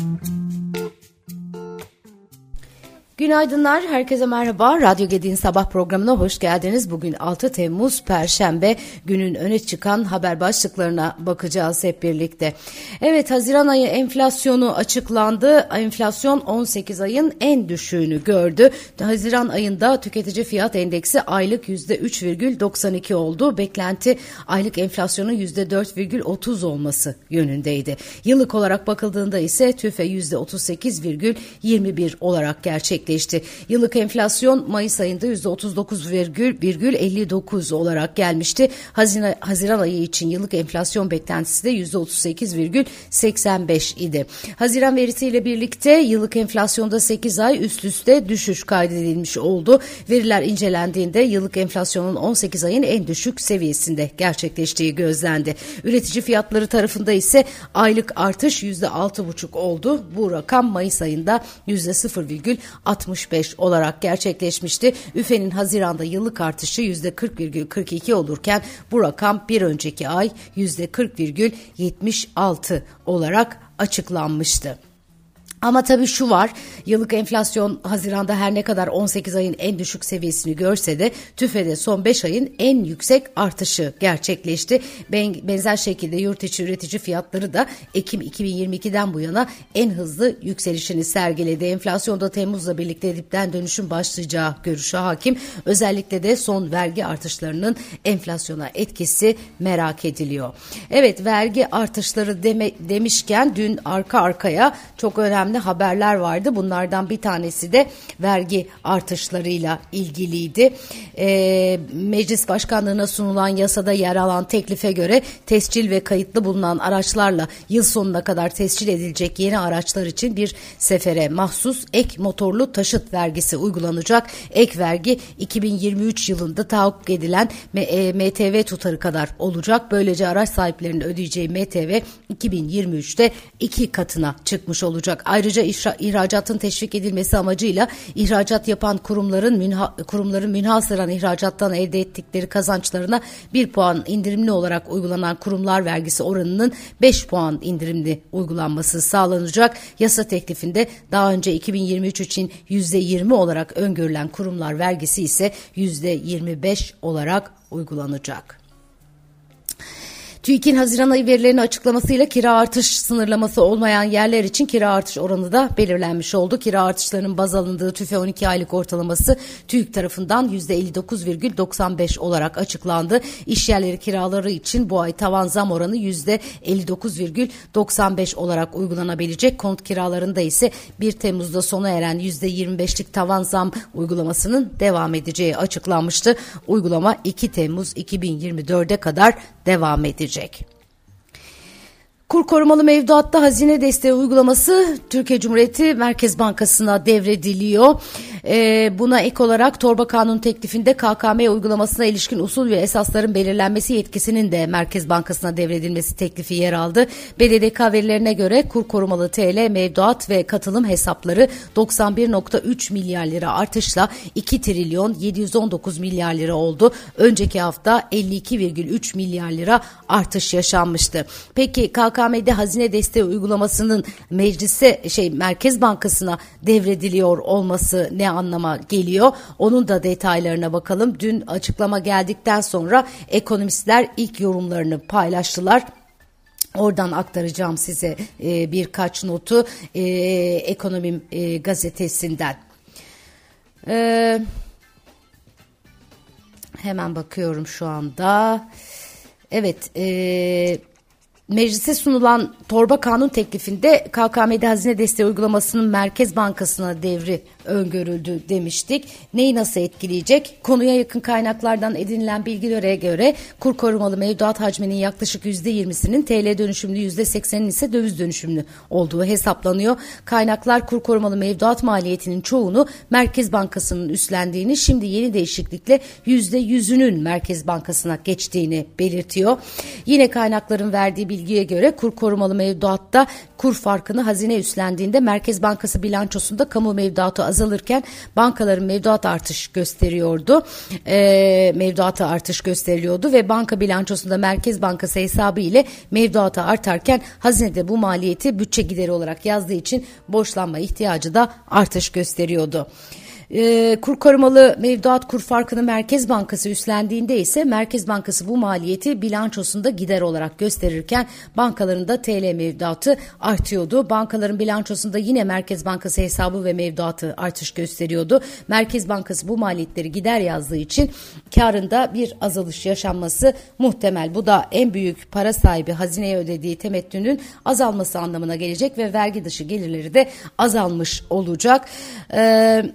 Mm-hmm. Günaydınlar, herkese merhaba. Radyo Gedi'nin sabah programına hoş geldiniz. Bugün 6 Temmuz Perşembe günün öne çıkan haber başlıklarına bakacağız hep birlikte. Evet, Haziran ayı enflasyonu açıklandı. Enflasyon 18 ayın en düşüğünü gördü. Haziran ayında tüketici fiyat endeksi aylık %3,92 oldu. Beklenti aylık enflasyonun %4,30 olması yönündeydi. Yıllık olarak bakıldığında ise TÜFE %38,21 olarak gerçekleşti gerçekleşti. Yıllık enflasyon Mayıs ayında %39,59 olarak gelmişti. Hazine, Haziran ayı için yıllık enflasyon beklentisi de %38,85 idi. Haziran verisiyle birlikte yıllık enflasyonda 8 ay üst üste düşüş kaydedilmiş oldu. Veriler incelendiğinde yıllık enflasyonun 18 ayın en düşük seviyesinde gerçekleştiği gözlendi. Üretici fiyatları tarafında ise aylık artış %6,5 oldu. Bu rakam Mayıs ayında %0,60 65 olarak gerçekleşmişti. Üfe'nin Haziran'da yıllık artışı %40,42 olurken bu rakam bir önceki ay %40,76 olarak açıklanmıştı. Ama tabii şu var, yıllık enflasyon Haziran'da her ne kadar 18 ayın en düşük seviyesini görse de TÜFE'de son 5 ayın en yüksek artışı gerçekleşti. benzer şekilde yurt içi üretici fiyatları da Ekim 2022'den bu yana en hızlı yükselişini sergiledi. Enflasyonda Temmuz'la birlikte dipten dönüşüm başlayacağı görüşü hakim. Özellikle de son vergi artışlarının enflasyona etkisi merak ediliyor. Evet vergi artışları deme, demişken dün arka arkaya çok önemli önemli haberler vardı. Bunlardan bir tanesi de vergi artışlarıyla ilgiliydi. E, Meclis Başkanlığı'na sunulan yasada yer alan teklife göre tescil ve kayıtlı bulunan araçlarla yıl sonuna kadar tescil edilecek yeni araçlar için bir sefere mahsus ek motorlu taşıt vergisi uygulanacak. Ek vergi 2023 yılında tahakkuk edilen MTV e, tutarı kadar olacak. Böylece araç sahiplerinin ödeyeceği MTV 2023'te iki katına çıkmış olacak. Ayrıca ihracatın teşvik edilmesi amacıyla ihracat yapan kurumların münha, kurumların münhasıran ihracattan elde ettikleri kazançlarına 1 puan indirimli olarak uygulanan kurumlar vergisi oranının 5 puan indirimli uygulanması sağlanacak. Yasa teklifinde daha önce 2023 için %20 olarak öngörülen kurumlar vergisi ise %25 olarak uygulanacak. TÜİK'in Haziran ayı verilerini açıklamasıyla kira artış sınırlaması olmayan yerler için kira artış oranı da belirlenmiş oldu. Kira artışlarının baz alındığı TÜFE 12 aylık ortalaması TÜİK tarafından %59,95 olarak açıklandı. İş yerleri kiraları için bu ay tavan zam oranı %59,95 olarak uygulanabilecek. Konut kiralarında ise 1 Temmuz'da sona eren %25'lik tavan zam uygulamasının devam edeceği açıklanmıştı. Uygulama 2 Temmuz 2024'e kadar devam edecek. Kur korumalı mevduatta hazine desteği uygulaması Türkiye Cumhuriyeti Merkez Bankası'na devrediliyor. E, buna ek olarak torba kanun teklifinde KKM uygulamasına ilişkin usul ve esasların belirlenmesi yetkisinin de Merkez Bankası'na devredilmesi teklifi yer aldı. BDDK verilerine göre kur korumalı TL mevduat ve katılım hesapları 91.3 milyar lira artışla 2 trilyon 719 milyar lira oldu. Önceki hafta 52,3 milyar lira artış yaşanmıştı. Peki KKM'de hazine desteği uygulamasının meclise şey Merkez Bankası'na devrediliyor olması ne anlama geliyor? Onun da detaylarına bakalım. Dün açıklama geldikten sonra ekonomistler ilk yorumlarını paylaştılar. Oradan aktaracağım size e, birkaç notu e, Ekonomim e, gazetesinden. E, hemen bakıyorum şu anda. Evet, e, meclise sunulan torba kanun teklifinde KKM'de hazine desteği uygulamasının Merkez Bankası'na devri öngörüldü demiştik. Neyi nasıl etkileyecek? Konuya yakın kaynaklardan edinilen bilgilere göre kur korumalı mevduat hacminin yaklaşık %20'sinin TL dönüşümlü %80'in ise döviz dönüşümlü olduğu hesaplanıyor. Kaynaklar kur korumalı mevduat maliyetinin çoğunu Merkez Bankası'nın üstlendiğini, şimdi yeni değişiklikle %100'ünün Merkez Bankası'na geçtiğini belirtiyor. Yine kaynakların verdiği bilgiye göre kur korumalı mevduatta kur farkını hazine üstlendiğinde Merkez Bankası bilançosunda kamu mevduatı azaltılıyor azalırken bankaların mevduat artış gösteriyordu. E, mevduata artış gösteriliyordu ve banka bilançosunda Merkez Bankası hesabı ile mevduata artarken hazinede bu maliyeti bütçe gideri olarak yazdığı için borçlanma ihtiyacı da artış gösteriyordu. E, kur korumalı mevduat kur farkını Merkez Bankası üstlendiğinde ise Merkez Bankası bu maliyeti bilançosunda gider olarak gösterirken bankaların da TL mevduatı artıyordu. Bankaların bilançosunda yine Merkez Bankası hesabı ve mevduatı artış gösteriyordu. Merkez Bankası bu maliyetleri gider yazdığı için karında bir azalış yaşanması muhtemel. Bu da en büyük para sahibi hazineye ödediği temettünün azalması anlamına gelecek ve vergi dışı gelirleri de azalmış olacak. Eee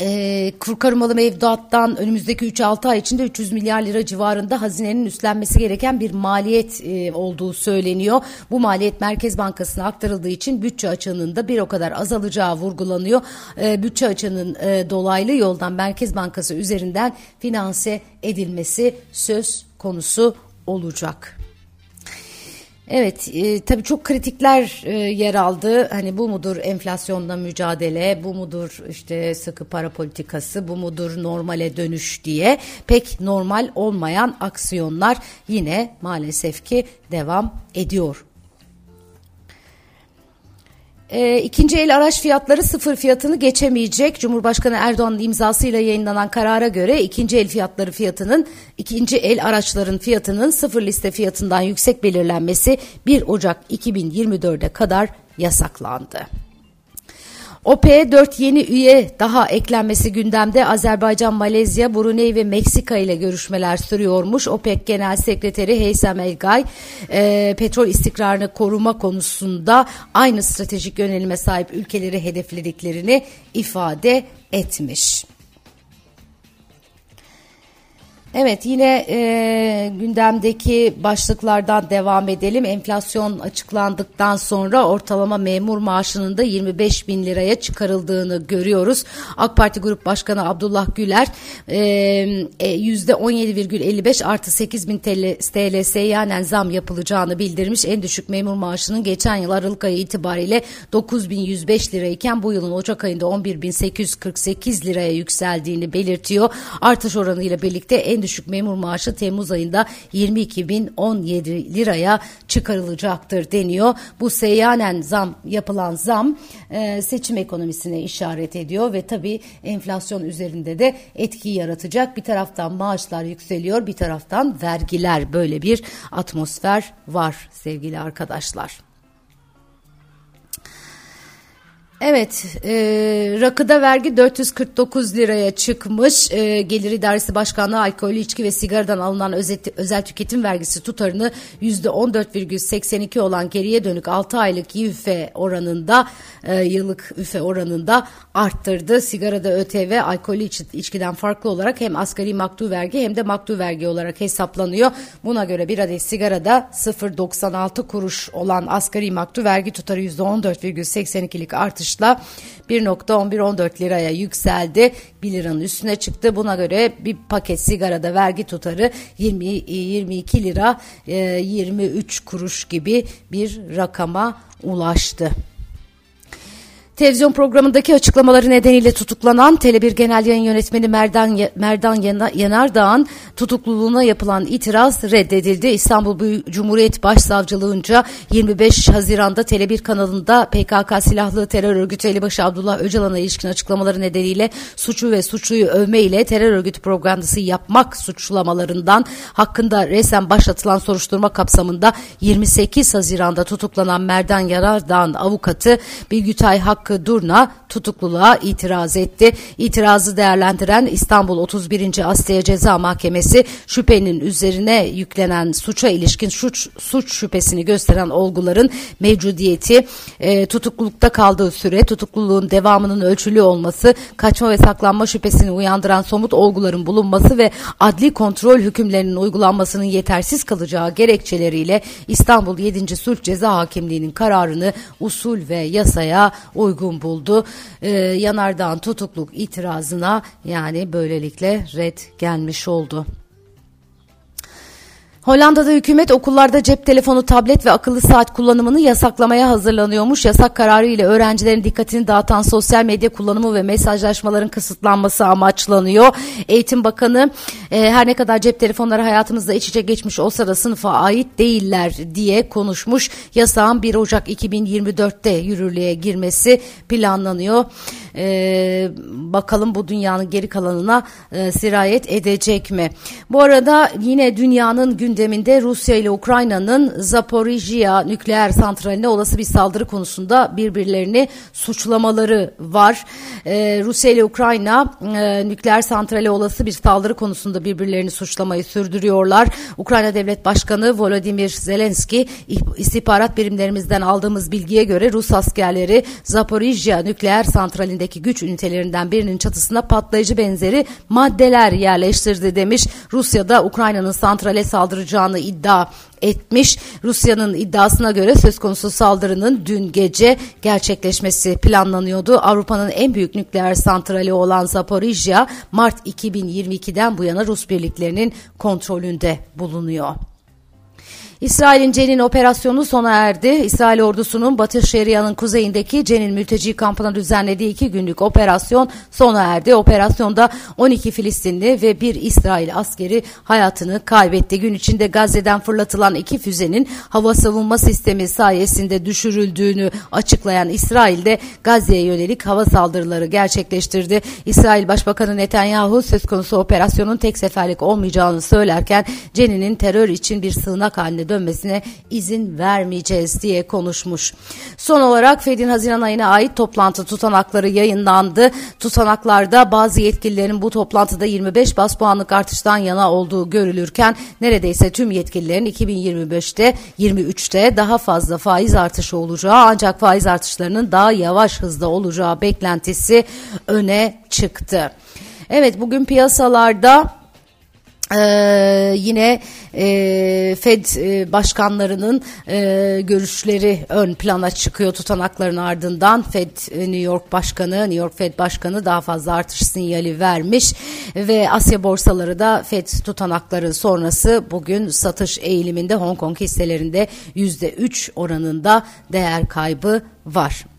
e, kur korumalı mevduattan önümüzdeki 3-6 ay içinde 300 milyar lira civarında hazinenin üstlenmesi gereken bir maliyet e, olduğu söyleniyor. Bu maliyet Merkez Bankası'na aktarıldığı için bütçe açığının da bir o kadar azalacağı vurgulanıyor. E, bütçe açığının e, dolaylı yoldan Merkez Bankası üzerinden finanse edilmesi söz konusu olacak. Evet, e, tabii çok kritikler e, yer aldı. Hani bu mudur enflasyonla mücadele, bu mudur işte sıkı para politikası, bu mudur normale dönüş diye pek normal olmayan aksiyonlar yine maalesef ki devam ediyor e, ikinci el araç fiyatları sıfır fiyatını geçemeyecek. Cumhurbaşkanı Erdoğan'ın imzasıyla yayınlanan karara göre ikinci el fiyatları fiyatının ikinci el araçların fiyatının sıfır liste fiyatından yüksek belirlenmesi 1 Ocak 2024'e kadar yasaklandı. OPEC'e 4 yeni üye daha eklenmesi gündemde Azerbaycan, Malezya, Brunei ve Meksika ile görüşmeler sürüyormuş. OPEC Genel Sekreteri Heysem Elgay e, petrol istikrarını koruma konusunda aynı stratejik yönelime sahip ülkeleri hedeflediklerini ifade etmiş. Evet yine e, gündemdeki başlıklardan devam edelim. Enflasyon açıklandıktan sonra ortalama memur maaşının da 25 bin liraya çıkarıldığını görüyoruz. AK Parti Grup Başkanı Abdullah Güler e, %17,55 e, artı 8 bin TL, TL seyyanen zam yapılacağını bildirmiş. En düşük memur maaşının geçen yıl Aralık ayı itibariyle 9105 lirayken bu yılın Ocak ayında 11848 liraya yükseldiğini belirtiyor. Artış oranıyla birlikte en düşük memur maaşı Temmuz ayında 22.017 liraya çıkarılacaktır deniyor. Bu seyyanen zam yapılan zam e, seçim ekonomisine işaret ediyor ve tabii enflasyon üzerinde de etki yaratacak. Bir taraftan maaşlar yükseliyor, bir taraftan vergiler böyle bir atmosfer var sevgili arkadaşlar. Evet, e, rakıda vergi 449 liraya çıkmış. E, Gelir İdaresi Başkanlığı alkollü içki ve sigaradan alınan özel, özel tüketim vergisi tutarını %14,82 olan geriye dönük 6 aylık YÜFE oranında, e, yıllık üfe oranında arttırdı. Sigarada ÖTV alkollü iç, içkiden farklı olarak hem asgari maktu vergi hem de maktu vergi olarak hesaplanıyor. Buna göre bir adet sigarada 0.96 kuruş olan asgari maktu vergi tutarı %14,82'lik artış artışla 1.11-14 liraya yükseldi. 1 liranın üstüne çıktı. Buna göre bir paket sigarada vergi tutarı 20 22 lira 23 e, kuruş gibi bir rakama ulaştı. Televizyon programındaki açıklamaları nedeniyle tutuklanan Tele1 Genel Yayın Yönetmeni Merdan, Merdan Yanardağ'ın tutukluluğuna yapılan itiraz reddedildi. İstanbul Cumhuriyet Başsavcılığınca 25 Haziran'da Tele1 kanalında PKK silahlı terör örgütü elebaşı Abdullah Öcalan'a ilişkin açıklamaları nedeniyle suçu ve suçluyu övme ile terör örgütü propagandası yapmak suçlamalarından hakkında resen başlatılan soruşturma kapsamında 28 Haziran'da tutuklanan Merdan Yanardağ'ın avukatı Bilgütay Hakkı Hakkı Durna tutukluluğa itiraz etti. İtirazı değerlendiren İstanbul 31. Asliye Ceza Mahkemesi şüphenin üzerine yüklenen suça ilişkin suç, suç şüphesini gösteren olguların mevcudiyeti, e, tutuklulukta kaldığı süre, tutukluluğun devamının ölçülü olması, kaçma ve saklanma şüphesini uyandıran somut olguların bulunması ve adli kontrol hükümlerinin uygulanmasının yetersiz kalacağı gerekçeleriyle İstanbul 7. Sulh Ceza Hakimliği'nin kararını usul ve yasaya uygulanmıştır uygun buldu. Ee, yanardağın tutukluk itirazına yani böylelikle red gelmiş oldu. Hollanda'da hükümet okullarda cep telefonu, tablet ve akıllı saat kullanımını yasaklamaya hazırlanıyormuş. Yasak kararı ile öğrencilerin dikkatini dağıtan sosyal medya kullanımı ve mesajlaşmaların kısıtlanması amaçlanıyor. Eğitim Bakanı e, her ne kadar cep telefonları hayatımızda iç içe geçmiş olsa da sınıfa ait değiller diye konuşmuş. Yasağın 1 Ocak 2024'te yürürlüğe girmesi planlanıyor. E, bakalım bu dünyanın geri kalanına e, sirayet edecek mi? Bu arada yine dünyanın gün gündeminde Rusya ile Ukrayna'nın Zaporijya nükleer santraline olası bir saldırı konusunda birbirlerini suçlamaları var. Ee, Rusya ile Ukrayna e, nükleer santrale olası bir saldırı konusunda birbirlerini suçlamayı sürdürüyorlar. Ukrayna Devlet Başkanı Volodymyr Zelenski istihbarat birimlerimizden aldığımız bilgiye göre Rus askerleri Zaporijya nükleer santralindeki güç ünitelerinden birinin çatısına patlayıcı benzeri maddeler yerleştirdi demiş. Rusya'da Ukrayna'nın santrale saldıracağını iddia etmiş. Rusya'nın iddiasına göre söz konusu saldırının dün gece gerçekleşmesi planlanıyordu. Avrupa'nın en büyük nükleer santrali olan Zaporijya Mart 2022'den bu yana Rus birliklerinin kontrolünde bulunuyor. İsrail'in Cenin operasyonu sona erdi. İsrail ordusunun Batı Şeria'nın kuzeyindeki Cenin mülteci kampına düzenlediği iki günlük operasyon sona erdi. Operasyonda 12 Filistinli ve bir İsrail askeri hayatını kaybetti. Gün içinde Gazze'den fırlatılan iki füzenin hava savunma sistemi sayesinde düşürüldüğünü açıklayan İsrail'de Gazze'ye yönelik hava saldırıları gerçekleştirdi. İsrail Başbakanı Netanyahu söz konusu operasyonun tek seferlik olmayacağını söylerken Cenin'in terör için bir sığınak haline dönmesine izin vermeyeceğiz diye konuşmuş. Son olarak Fed'in Haziran ayına ait toplantı tutanakları yayınlandı. Tutanaklarda bazı yetkililerin bu toplantıda 25 bas puanlık artıştan yana olduğu görülürken neredeyse tüm yetkililerin 2025'te 23'te daha fazla faiz artışı olacağı ancak faiz artışlarının daha yavaş hızda olacağı beklentisi öne çıktı. Evet bugün piyasalarda ee, yine e, Fed e, başkanlarının e, görüşleri ön plana çıkıyor tutanakların ardından Fed e, New York Başkanı New York Fed Başkanı daha fazla artış sinyali vermiş ve Asya borsaları da Fed tutanakları sonrası bugün satış eğiliminde Hong Kong hisselerinde %3 oranında değer kaybı var.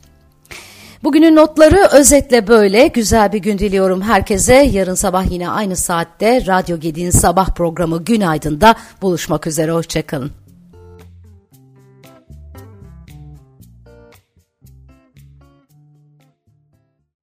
Bugünün notları özetle böyle. Güzel bir gün diliyorum herkese. Yarın sabah yine aynı saatte Radyo Gedi'nin sabah programı Günaydın'da buluşmak üzere. Hoşçakalın.